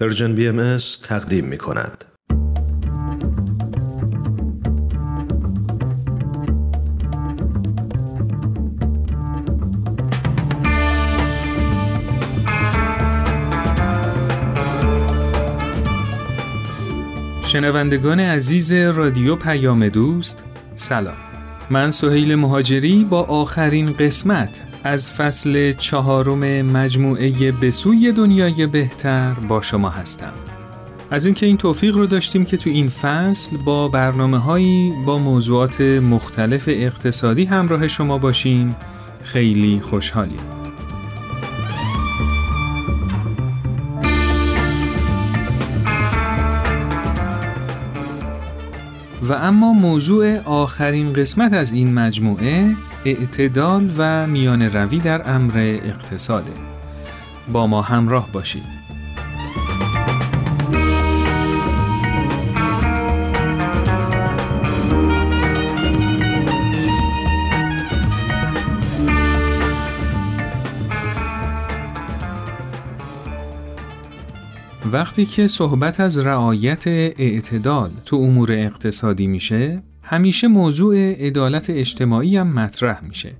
Persian BMS تقدیم می کند. شنوندگان عزیز رادیو پیام دوست سلام من سهیل مهاجری با آخرین قسمت از فصل چهارم مجموعه بسوی دنیای بهتر با شما هستم. از اینکه این توفیق رو داشتیم که تو این فصل با برنامه هایی با موضوعات مختلف اقتصادی همراه شما باشیم خیلی خوشحالیم. و اما موضوع آخرین قسمت از این مجموعه اعتدال و میان روی در امر اقتصاده. با ما همراه باشید. وقتی که صحبت از رعایت اعتدال تو امور اقتصادی میشه، همیشه موضوع عدالت اجتماعی هم مطرح میشه.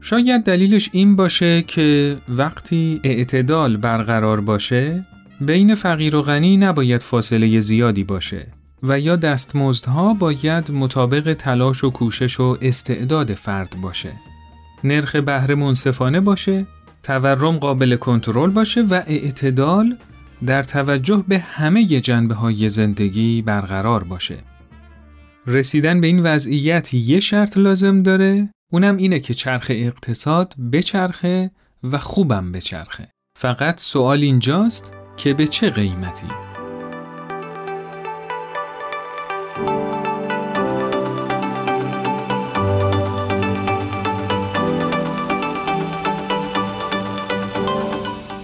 شاید دلیلش این باشه که وقتی اعتدال برقرار باشه، بین فقیر و غنی نباید فاصله زیادی باشه و یا دستمزدها باید مطابق تلاش و کوشش و استعداد فرد باشه. نرخ بهره منصفانه باشه، تورم قابل کنترل باشه و اعتدال در توجه به همه جنبه های زندگی برقرار باشه. رسیدن به این وضعیت یه شرط لازم داره اونم اینه که چرخ اقتصاد بچرخه و خوبم بچرخه. فقط سوال اینجاست که به چه قیمتی؟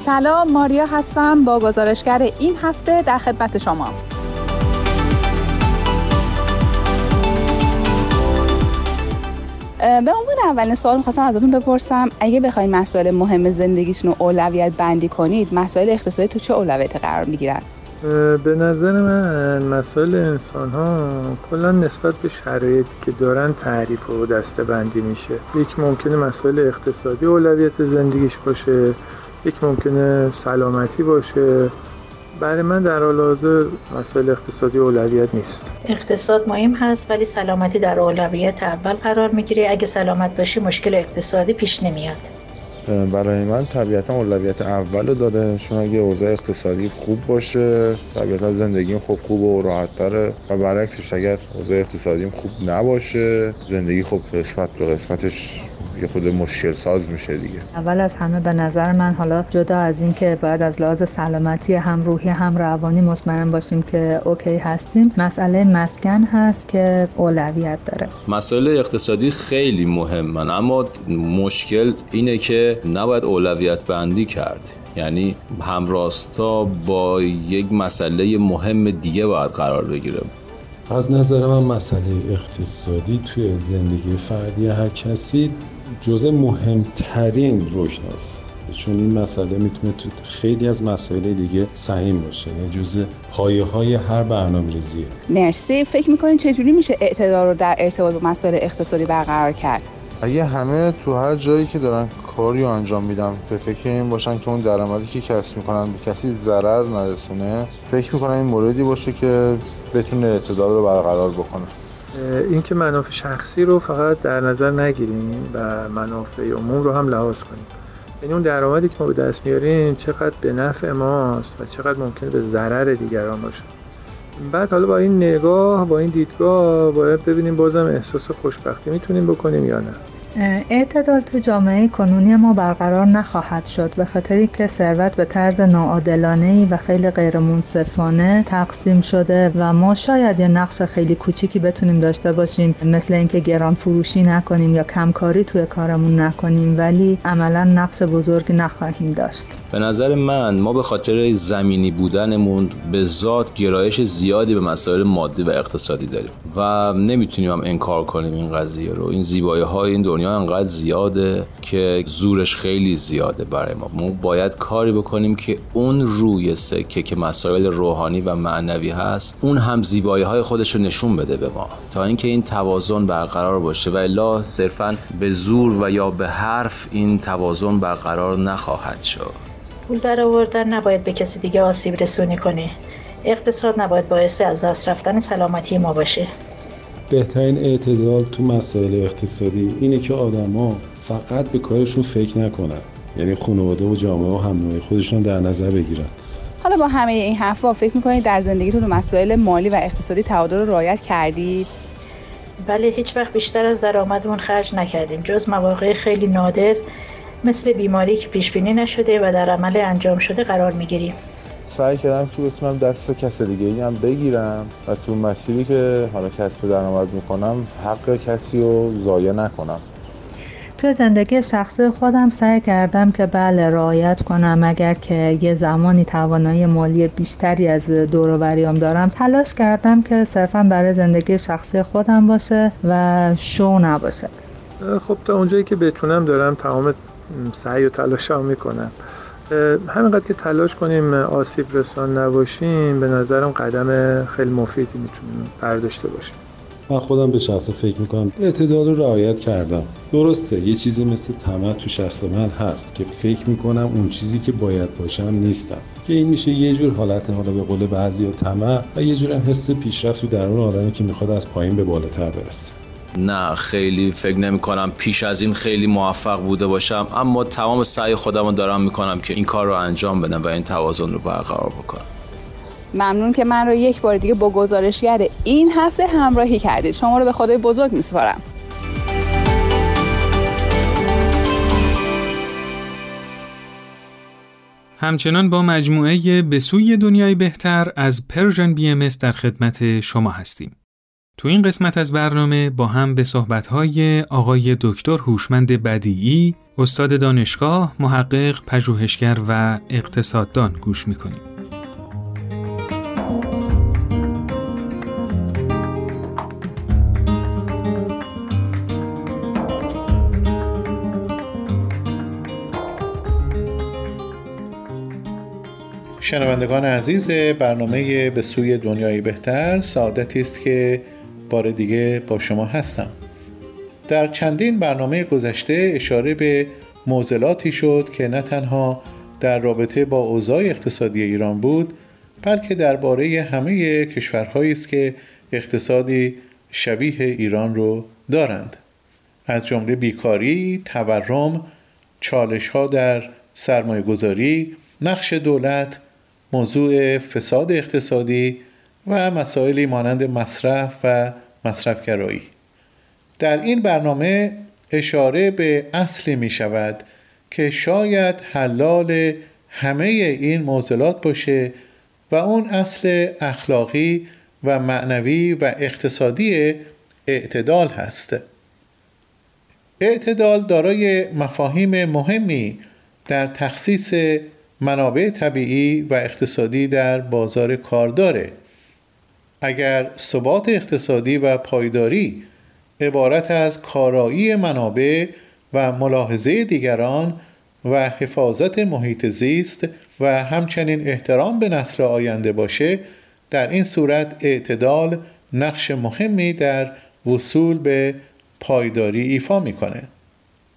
سلام ماریا هستم با گزارشگر این هفته در خدمت شما به عنوان اولین سوال می‌خواستم ازتون بپرسم اگه بخواید مسائل مهم زندگیتون رو اولویت بندی کنید مسائل اقتصادی تو چه اولویتی قرار می‌گیرن؟ به نظر من مسائل انسان ها کلا نسبت به شرایطی که دارن تعریف و دسته بندی میشه. یک ممکنه مسائل اقتصادی اولویت زندگیش باشه یک ممکنه سلامتی باشه. برای من در حال حاضر مسائل اقتصادی اولویت نیست. اقتصاد مهم هست ولی سلامتی در اولویت اول قرار می‌گیره. اگه سلامت باشی مشکل اقتصادی پیش نمیاد. برای من طبیعتا اولویت اول رو داده. چون اگه اوضاع اقتصادی خوب باشه طبیعتا زندگیم خوب خوب و راحت تره و برعکسش اگر اوضاع اقتصادیم خوب نباشه زندگی خوب قسمت به قسمتش یه خود مشکل ساز میشه دیگه. اول از همه به نظر من حالا جدا از این که باید از لحاظ سلامتی هم روحی هم روانی مطمئن باشیم که اوکی هستیم مسئله مسکن هست که اولویت داره. مسائل اقتصادی خیلی مهمن اما مشکل اینه که نباید اولویت بندی کرد. یعنی همراستا با یک مسئله مهم دیگه باید قرار بگیره. از نظر من مسئله اقتصادی توی زندگی فردی هر کسی جزء مهمترین رکناست چون این مسئله می‌تونه تو خیلی از مسائل دیگه سهیم باشه. یعنی جزء پایه های هر برنامه ریزیه مرسی. فکر می‌کنین چجوری میشه اعتدال رو در ارتباط با مسائل اقتصادی برقرار کرد؟ اگه همه تو هر جایی که دارن کاری انجام میدن به فکر این باشن که اون درآمدی که کسب می‌کنن به کسی ضرر نرسونه فکر می‌کنن این موردی باشه که بتونه اعتدال رو برقرار بکنه. اینکه منافع شخصی رو فقط در نظر نگیریم و منافع عموم رو هم لحاظ کنیم. یعنی اون درآمدی که ما به دست میاریم چقدر به نفع ماست و چقدر ممکنه به ضرر دیگران باشه. بعد حالا با این نگاه با این دیدگاه باید ببینیم بازم احساس خوشبختی می‌تونیم بکنیم یا نه. اعتدال تو جامعه کنونی ما برقرار نخواهد شد به خاطری که ثروت به طرز ناعادلانه و خیلی غیر منصفانه تقسیم شده و ما شاید یه نقش خیلی کوچیکی بتونیم داشته باشیم مثل اینکه گران فروشی نکنیم یا کمکاری توی کارمون نکنیم ولی عملا نقش بزرگ نخواهیم داشت. به نظر من ما به خاطر زمینی بودنمون به ذات گرایش زیادی به مسائل مادی و اقتصادی داریم و نمی‌تونیم هم انکار کنیم این قضیه رو. این زیبایی های این دنیا انقدر زیاده که زورش خیلی زیاده برای ما. ما باید کاری بکنیم که اون روی سکه که مسائل روحانی و معنوی هست اون هم زیبایی های خودش رو نشون بده به ما. تا اینکه این توازن برقرار باشه. و الا صرفا به زور و یا به حرف این توازن برقرار نخواهد شد. پول در آوردن نباید به کسی دیگه آسیب رسونی کنه. اقتصاد نباید باعث از دست رفتن سلامتی ما باشه. بهترین اعتدال تو مسائل اقتصادی اینه که آدما فقط به کارشون فکر نکنن. یعنی خانواده و جامعه و هم خودشون در نظر بگیرن. حالا با همه این حرفا فکر می‌کنید در زندگیتون مسائل مالی و اقتصادی تعادل رو رعایت کردید؟ بله هیچ وقت بیشتر از درآمدمون خرج نکردیم. جز مواقع خیلی نادر مثل بیماری که پیش بینی نشده و در عمل انجام شده قرار می‌گیریم. سعی کردم که بتونم دست کس دیگه ای هم بگیرم و تو مسیری که حالا کسب درآمد می‌کنم حق کسی رو ضایع نکنم. تو زندگی شخصی خودم سعی کردم که بله رعایت کنم. اگر که یه زمانی توانایی مالی بیشتری از دوروبریام دارم تلاش کردم که صرفا برای زندگی شخصی خودم باشه و شو نباشه. خب تا اونجایی که بتونم دارم تمام سعی و تلاشام می‌کنم. همینقدر که تلاش کنیم آسیب رسان نباشیم به نظرم قدم خیلی مفیدی می‌تونیم برداشته باشیم. من خودم به شخص فکر می‌کنم اعتدال رو رعایت کردم. درسته یه چیزی مثل طمع تو شخص من هست که فکر می‌کنم اون چیزی که باید باشم نیستم. که این میشه یه جور حالت حالا به قول بعضی و طمع و یه جور حس پیشرفت تو درون آدمی که می‌خواد از پایین به بالاتر برسه. نه خیلی فکر نمی کنم پیش از این خیلی موفق بوده باشم. اما تمام سعی خودم رو دارم می‌کنم که این کار رو انجام بدم و این توازن رو برقرار بکنم. ممنون که من رو یک بار دیگه با گزارشگر این هفته همراهی کردید. شما رو به خدای بزرگ میسپارم. همچنان با مجموعه به سوی دنیای بهتر از Persian BMS در خدمت شما هستیم. تو این قسمت از برنامه با هم به صحبت‌های آقای دکتر هوشمند بدیعی، استاد دانشگاه، محقق، پژوهشگر و اقتصاددان گوش می‌کنیم. شنوندگان عزیز برنامه به سوی دنیای بهتر سعادتی است که بار دیگه با شما هستم. در چندین برنامه گذشته اشاره به موزلاتی شد که نه تنها در رابطه با اوضاع اقتصادی ایران بود بلکه درباره همه کشورهایی است که اقتصادی شبیه ایران رو دارند. از جمله بیکاری، تورم، چالش ها در سرمایه گذاری، نقش دولت، موضوع فساد اقتصادی و مسائلی مانند مصرف و مصرفگرایی. در این برنامه اشاره به اصلی می شود که شاید حلال همه این موزلات باشه و اون اصل اخلاقی و معنوی و اقتصادی اعتدال هست. اعتدال دارای مفاهیم مهمی در تخصیص منابع طبیعی و اقتصادی در بازار کار داره. اگر ثبات اقتصادی و پایداری عبارت از کارایی منابع و ملاحظه دیگران و حفاظت محیط زیست و همچنین احترام به نسل آینده باشه در این صورت اعتدال نقش مهمی در وصول به پایداری ایفا می‌کنه.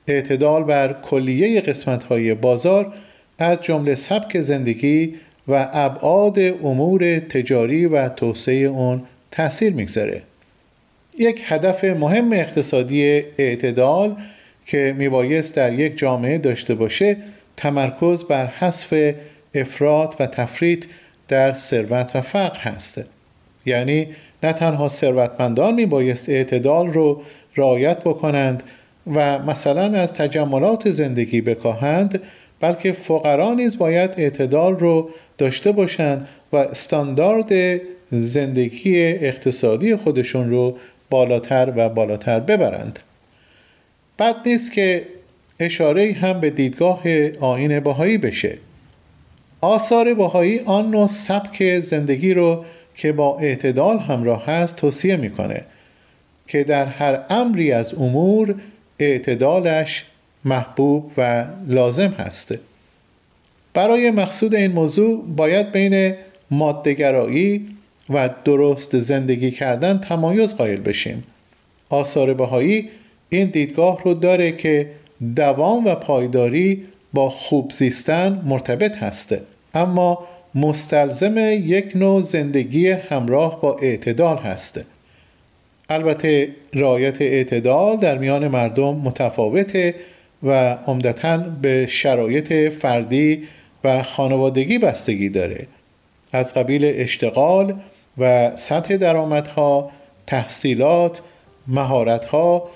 اعتدال بر کلیه قسمت های بازار از جمله سبک زندگی و ابعاد امور تجاری و توسعه اون تاثیر می‌گذاره. یک هدف مهم اقتصادی اعتدال که میبایست در یک جامعه داشته باشه تمرکز بر حذف افراد و تفرید در ثروت و فقر هست. یعنی نه تنها ثروتمندان میبایست اعتدال رو رعایت بکنند و مثلا از تجملات زندگی بکاهند بلکه فقرا نیز باید اعتدال رو داشته باشند و استاندارد زندگی اقتصادی خودشون رو بالاتر و بالاتر ببرند. بد نیست که اشاره هم به دیدگاه آین باهایی بشه. آثار باهایی آن نوع سبک زندگی رو که با اعتدال همراه هست توصیه می‌کنه که در هر امری از امور اعتدالش محبوب و لازم هست برای مقصود این موضوع باید بین مادهگرایی و درست زندگی کردن تمایز قائل بشیم. آثار بهایی این دیدگاه رو داره که دوام و پایداری با خوب زیستن مرتبط هسته. اما مستلزم یک نوع زندگی همراه با اعتدال هسته. البته رعایت اعتدال در میان مردم متفاوته و عمدتا به شرایط فردی و خانوادگی بستگی داره. از قبیل اشتغال و سطح درآمدها تحصیلات مهارتها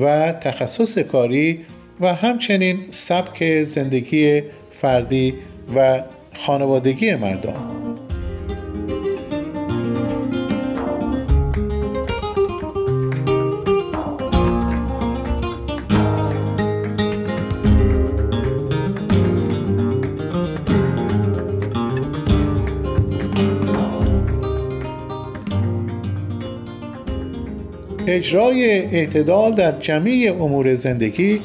و تخصص کاری و همچنین سبک زندگی فردی و خانوادگی مردم. اجرای اعتدال در جمعی امور زندگی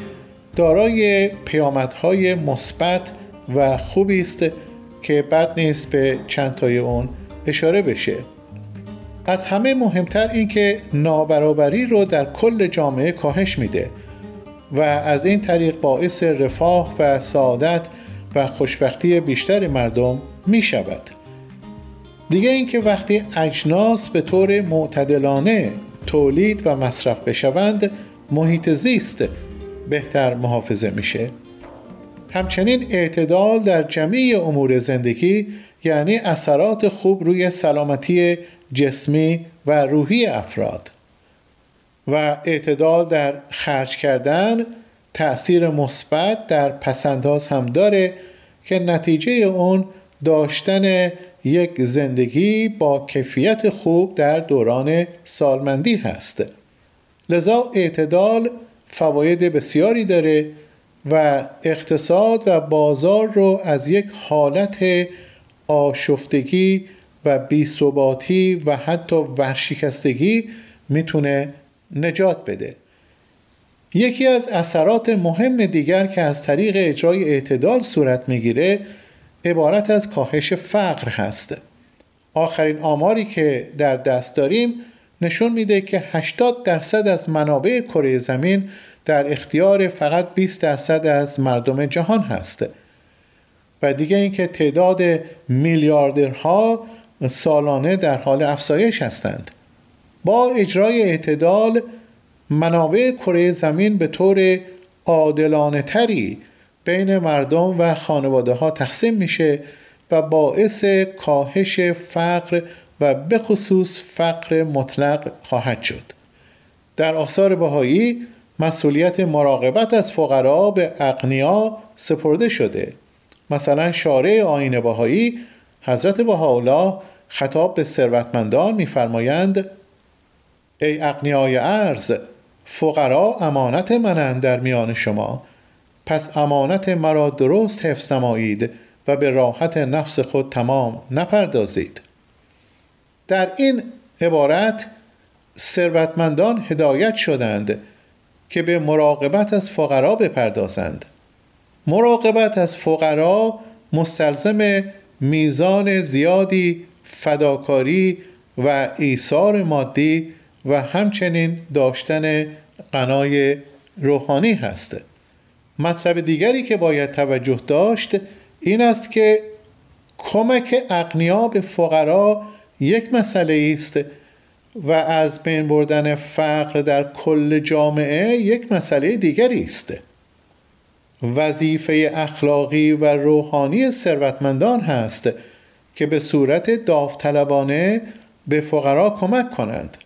دارای پیامدهای مثبت و خوبی است که بد نیست به چند تای اون اشاره بشه از همه مهمتر این که نابرابری رو در کل جامعه کاهش میده و از این طریق باعث رفاه و سعادت و خوشبختی بیشتر مردم می شود. دیگه اینکه وقتی اجناس به طور معتدلانه تولید و مصرف بشوند محیط زیست بهتر محافظه میشه. همچنین اعتدال در جمعی امور زندگی یعنی اثرات خوب روی سلامتی جسمی و روحی افراد. و اعتدال در خرج کردن تأثیر مثبت در پسنداز هم داره که نتیجه اون داشتن یک زندگی با کیفیت خوب در دوران سالمندی هست. لذا اعتدال فواید بسیاری داره و اقتصاد و بازار رو از یک حالت آشفتگی و بیثباتی و حتی ورشکستگی می‌تونه نجات بده. یکی از اثرات مهم دیگر که از طریق اجرای اعتدال صورت می‌گیره عبارت از کاهش فقر هست. آخرین آماری که در دست داریم نشون میده که 80 درصد از منابع کره زمین در اختیار فقط 20 درصد از مردم جهان هست. و دیگه اینکه تعداد میلیاردرها سالانه در حال افزایش هستند. با اجرای اعتدال منابع کره زمین به طور عادلانه تری بین مردم و خانواده ها تقسیم میشه و باعث کاهش فقر و به خصوص فقر مطلق خواهد شد. در آثار بهایی مسئولیت مراقبت از فقرا به اقنیا سپرده شده. مثلا شارع آین بهایی حضرت بهاءالله خطاب به ثروتمندان میفرمایند ای اقنیای ارز فقرا امانت منند در میان شما. پس امانت مرا درست حفظ نمایید و به راحت نفس خود تمام نپردازید. در این عبارت ثروتمندان هدایت شدند که به مراقبت از فقرا بپردازند. مراقبت از فقرا مستلزم میزان زیادی فداکاری و ایثار مادی و همچنین داشتن قنای روحانی هست. مطلب دیگری که باید توجه داشت این است که کمک اقنیا به فقرا یک مسئله است و از بین بردن فقر در کل جامعه یک مسئله دیگری است. وظیفه اخلاقی و روحانی ثروتمندان هست که به صورت داوطلبانه به فقرا کمک کنند.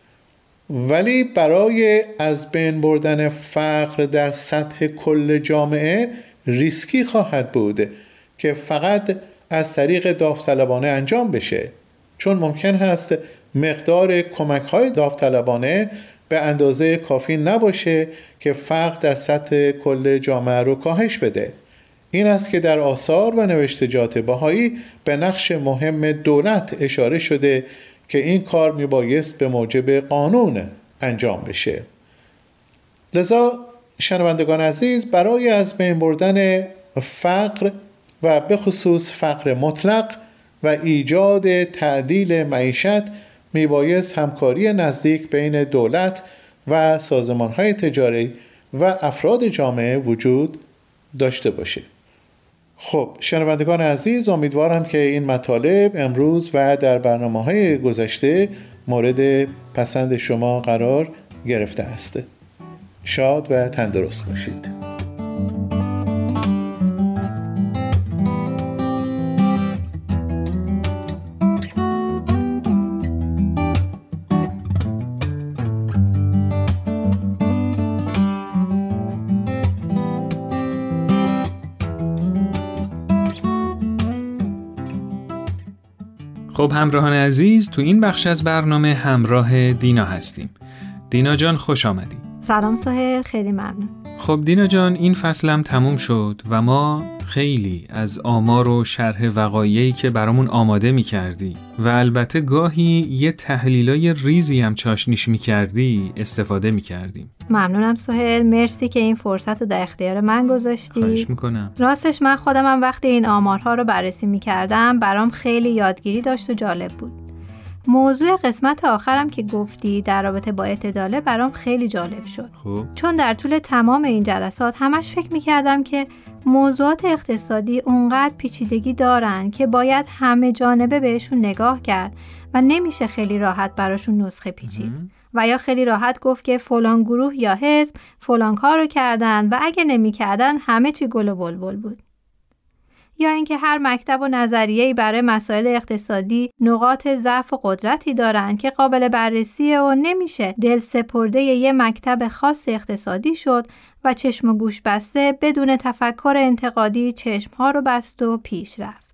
ولی برای از بین بردن فقر در سطح کل جامعه ریسکی خواهد بود که فقط از طریق داوطلبانه انجام بشه. چون ممکن هست مقدار کمک های داوطلبانه به اندازه کافی نباشه که فقر در سطح کل جامعه رو کاهش بده. این است که در آثار و نوشتجات بهایی به نقش مهم دولت اشاره شده که این کار میبایست به موجب قانون انجام بشه. لذا شنوندگان عزیز برای از بین بردن فقر و به خصوص فقر مطلق و ایجاد تعدیل معیشت میبایست همکاری نزدیک بین دولت و سازمان های تجاری و افراد جامعه وجود داشته باشه. خب شنوندگان عزیز امیدوارم که این مطالب امروز و در برنامه های گذشته مورد پسند شما قرار گرفته است. شاد و تندرست باشید. خب همراهان عزیز تو این بخش از برنامه همراه دینا هستیم. دینا جان خوش آمدی. سلام سهر خیلی ممنون. خب دینا جان این فصلم تموم شد و ما خیلی از آمار و شرح وقایعی که برامون آماده می کردی و البته گاهی یه تحلیلای ریزی هم چاشنیش می کردی استفاده می کردیم ممنونم سهل مرسی که این فرصت رو در اختیار من گذاشتی. خواهش می‌کنم. راستش من خودمم وقتی این آمارها رو بررسی می کردم برام خیلی یادگیری داشت و جالب بود. موضوع قسمت آخرم که گفتی در رابطه با اعتداله برام خیلی جالب شد. خوب. چون در طول تمام این جلسات همش فکر می‌کردم که موضوعات اقتصادی اونقدر پیچیدگی دارن که باید همه جانبه بهشون نگاه کرد و نمیشه خیلی راحت براشون نسخه پیچید. و یا خیلی راحت گفت که فلان گروه یا حزب فلان کار رو کردن و اگه نمی‌کردن همه چی گل و بلبل بود. یا اینکه هر مکتب و نظریه‌ای برای مسائل اقتصادی نقاط ضعف و قدرتی دارند که قابل بررسیه و نمیشه دل سپرده یه مکتب خاص اقتصادی شد و چشم و گوش بسته بدون تفکر انتقادی چشمها رو بست و پیش رفت.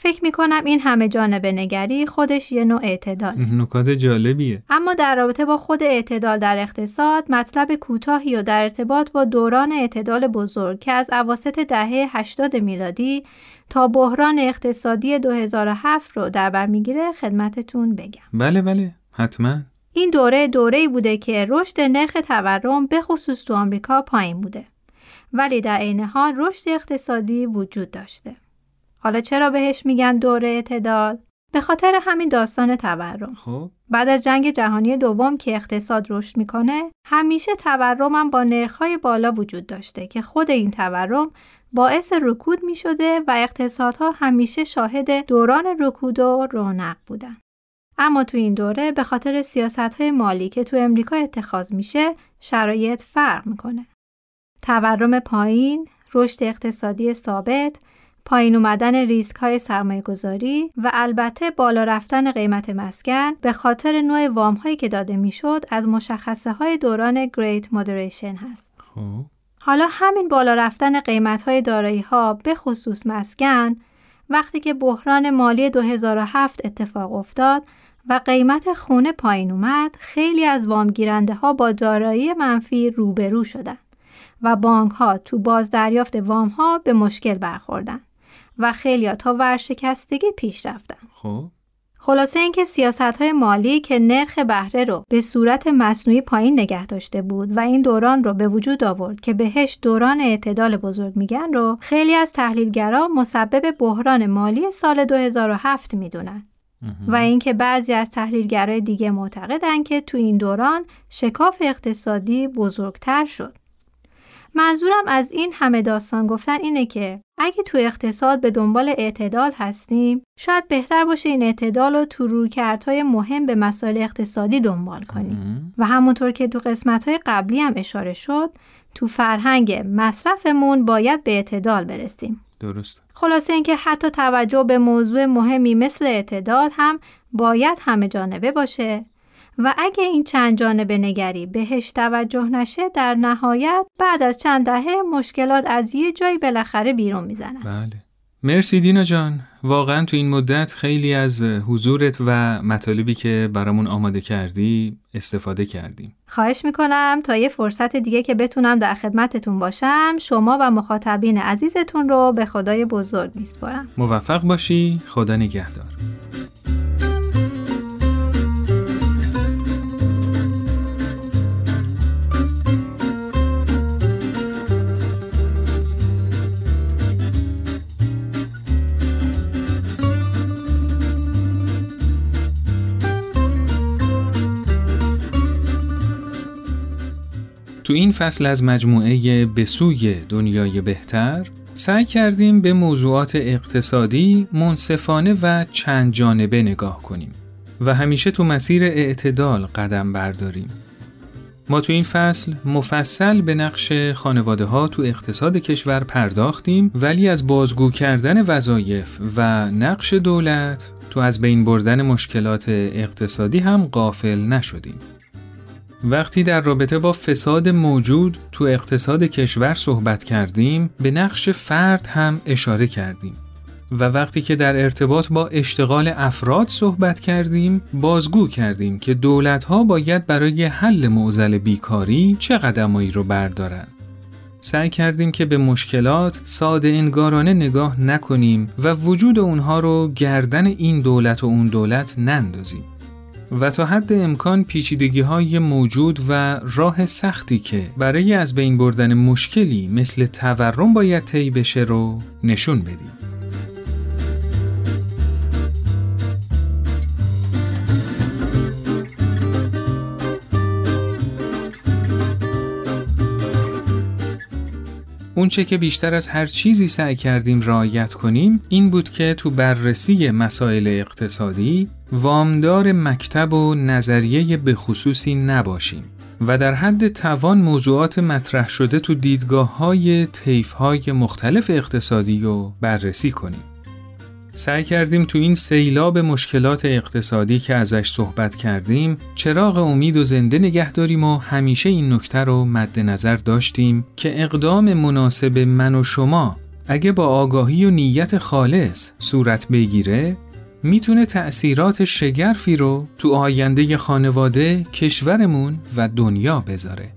فکر می کنم این همه جانب نگری خودش یه نوع اعتدال. نکات جالبیه. اما در رابطه با خود اعتدال در اقتصاد مطلب کوتاهی و در ارتباط با دوران اعتدال بزرگ که از اواسط دهه 80 میلادی تا بحران اقتصادی 2007 رو در بر می‌گیره خدمتتون بگم. بله بله حتما. این دوره دوره‌ای بوده که رشد نرخ تورم به خصوص تو آمریکا پایین بوده. ولی در عین حال رشد اقتصادی وجود داشته. حالا چرا بهش میگن دوره اعتدال؟ به خاطر همین داستان تورم. خب بعد از جنگ جهانی دوم که اقتصاد رشد می‌کنه، همیشه تورم هم با نرخ‌های بالا وجود داشته که خود این تورم باعث رکود می‌شده و اقتصادها همیشه شاهد دوران رکود و رونق بودن. اما تو این دوره به خاطر سیاست های مالی که تو امریکا اتخاذ میشه شرایط فرق می‌کنه. تورم پایین، رشد اقتصادی ثابت، پایین اومدن ریسک های سرمایه گذاری و البته بالا رفتن قیمت مسکن به خاطر نوع وام هایی که داده می‌شد از مشخصه های دوران گریت مودریشن هست. خب حالا همین بالا رفتن قیمت های دارایی ها به خصوص مسکن وقتی که بحران مالی 2007 اتفاق افتاد و قیمت خونه پایین اومد خیلی از وامگیرنده ها با دارایی منفی روبرو شدند و بانک ها تو بازدریافت وام ها به مشکل برخوردن و خیلی تا ورشکستگی پیش رفتن. خب خلاصه اینکه سیاست های مالی که نرخ بهره رو به صورت مصنوعی پایین نگه داشته بود و این دوران رو به وجود آورد که بهش دوران اعتدال بزرگ میگن رو خیلی از تحلیلگرا مسبب بحران مالی سال 2007 می‌دونن. و اینکه بعضی از تحلیلگرای دیگه معتقدن که تو این دوران شکاف اقتصادی بزرگتر شد. منظورم از این همه داستان گفتن اینه که اگه تو اقتصاد به دنبال اعتدال هستیم شاید بهتر باشه این اعتدال رو تو رویکردهای مهم به مسائل اقتصادی دنبال کنیم. و همونطور که تو قسمتهای قبلی هم اشاره شد تو فرهنگ مصرفمون باید به اعتدال برسیم. درست. خلاصه اینکه حتی توجه به موضوع مهمی مثل اعتدال هم باید همه جانبه باشه. و اگه این چند جانبه نگری بهش توجه نشه در نهایت بعد از چند دهه مشکلات از یه جایی بالاخره بیرون می‌زنن. بله. مرسی دینا جان. واقعا تو این مدت خیلی از حضورت و مطالبی که برامون آماده کردی استفاده کردیم. خواهش می‌کنم تا یه فرصت دیگه که بتونم در خدمتتون باشم شما و مخاطبین عزیزتون رو به خدای بزرگ میسپارم. موفق باشی. خدا نگهدار. این فصل از مجموعه به سوی دنیای بهتر سعی کردیم به موضوعات اقتصادی منصفانه و چند جانبه نگاه کنیم و همیشه تو مسیر اعتدال قدم برداریم. ما تو این فصل مفصل به نقش خانواده ها تو اقتصاد کشور پرداختیم ولی از بازگو کردن وظایف و نقش دولت تو از بین بردن مشکلات اقتصادی هم قافل نشدیم. وقتی در رابطه با فساد موجود تو اقتصاد کشور صحبت کردیم به نقش فرد هم اشاره کردیم. و وقتی که در ارتباط با اشتغال افراد صحبت کردیم بازگو کردیم که دولتها باید برای حل معضل بیکاری چه قدمایی رو بردارن. سعی کردیم که به مشکلات ساده انگارانه نگاه نکنیم و وجود اونها رو گردن این دولت و اون دولت نندازیم. و تا حد امکان پیچیدگی های موجود و راه سختی که برای از بین بردن مشکلی مثل تورم باید طی بشه رو نشون بدیم. اونچه که بیشتر از هر چیزی سعی کردیم رعایت کنیم این بود که تو بررسی مسائل اقتصادی وامدار مکتب و نظریه به خصوصی نباشیم و در حد توان موضوعات مطرح شده تو دیدگاه های های مختلف اقتصادی رو بررسی کنیم. سعی کردیم تو این سیلاب مشکلات اقتصادی که ازش صحبت کردیم چراغ امید و زنده نگه داریم و همیشه این نکته رو مد نظر داشتیم که اقدام مناسب من و شما اگه با آگاهی و نیت خالص صورت بگیره می‌تونه تأثیرات شگرفی رو تو آینده خانواده، کشورمون و دنیا بذاره.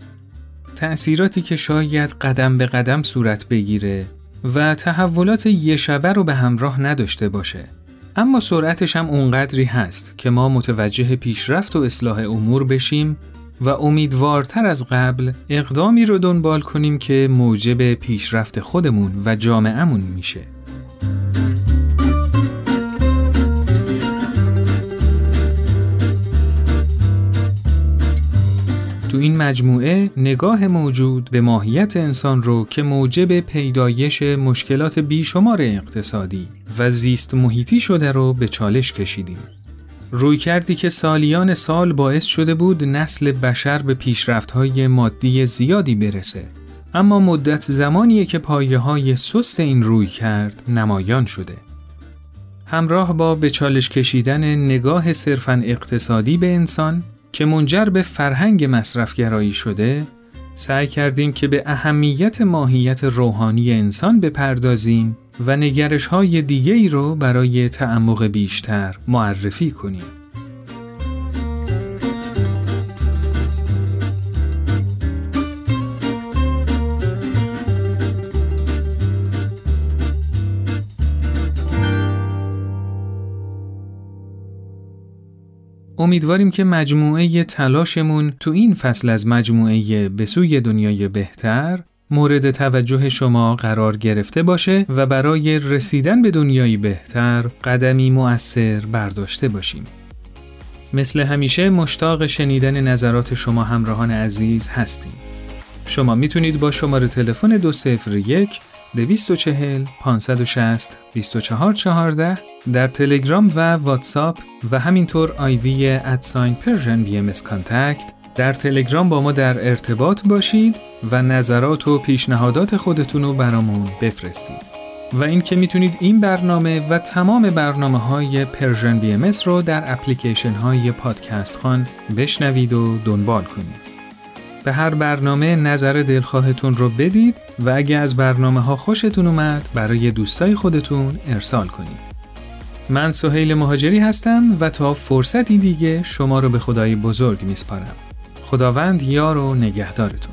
تأثیراتی که شاید قدم به قدم صورت بگیره و تحولات یه شبه رو به همراه نداشته باشه. اما سرعتش هم اونقدری هست که ما متوجه پیشرفت و اصلاح امور بشیم و امیدوارتر از قبل اقدامی رو دنبال کنیم که موجب پیشرفت خودمون و جامعهمون میشه. تو این مجموعه نگاه موجود به ماهیت انسان رو که موجب پیدایش مشکلات بیشمار اقتصادی و زیست محیطی شده رو به چالش کشیدیم. روی کردی که سالیان سال باعث شده بود نسل بشر به پیشرفت‌های مادی زیادی برسه. اما مدت زمانیه که پایه های سست این روی کرد نمایان شده. همراه با به چالش کشیدن نگاه صرفاً اقتصادی به انسان که منجر به فرهنگ مصرفگرایی شده سعی کردیم که به اهمیت ماهیت روحانی انسان بپردازیم و نگرش های دیگه ای رو برای تعمق بیشتر معرفی کنیم. امیدواریم که مجموعه تلاشمون تو این فصل از مجموعه به سوی دنیای بهتر مورد توجه شما قرار گرفته باشه و برای رسیدن به دنیایی بهتر قدمی مؤثر برداشته باشیم. مثل همیشه مشتاق شنیدن نظرات شما همراهان عزیز هستیم. شما می‌تونید با شماره تلفن 201 240 560 2414 در تلگرام و واتساپ و همینطور آیدی at sign Persian BMS در تلگرام با ما در ارتباط باشید و نظرات و پیشنهادات خودتون رو برامون بفرستید. و اینکه می‌تونید این برنامه و تمام برنامه های Persian BMS رو در اپلیکیشن های پادکست‌خوان بشنوید و دنبال کنید. به هر برنامه نظر دلخواهتون رو بدید و اگه از برنامه ها خوشتون اومد برای دوستای خودتون ارسال کنید. من سهیل مهاجری هستم و تا فرصتی دیگه شما رو به خدای بزرگ میسپارم. خداوند یار و نگهدارتون.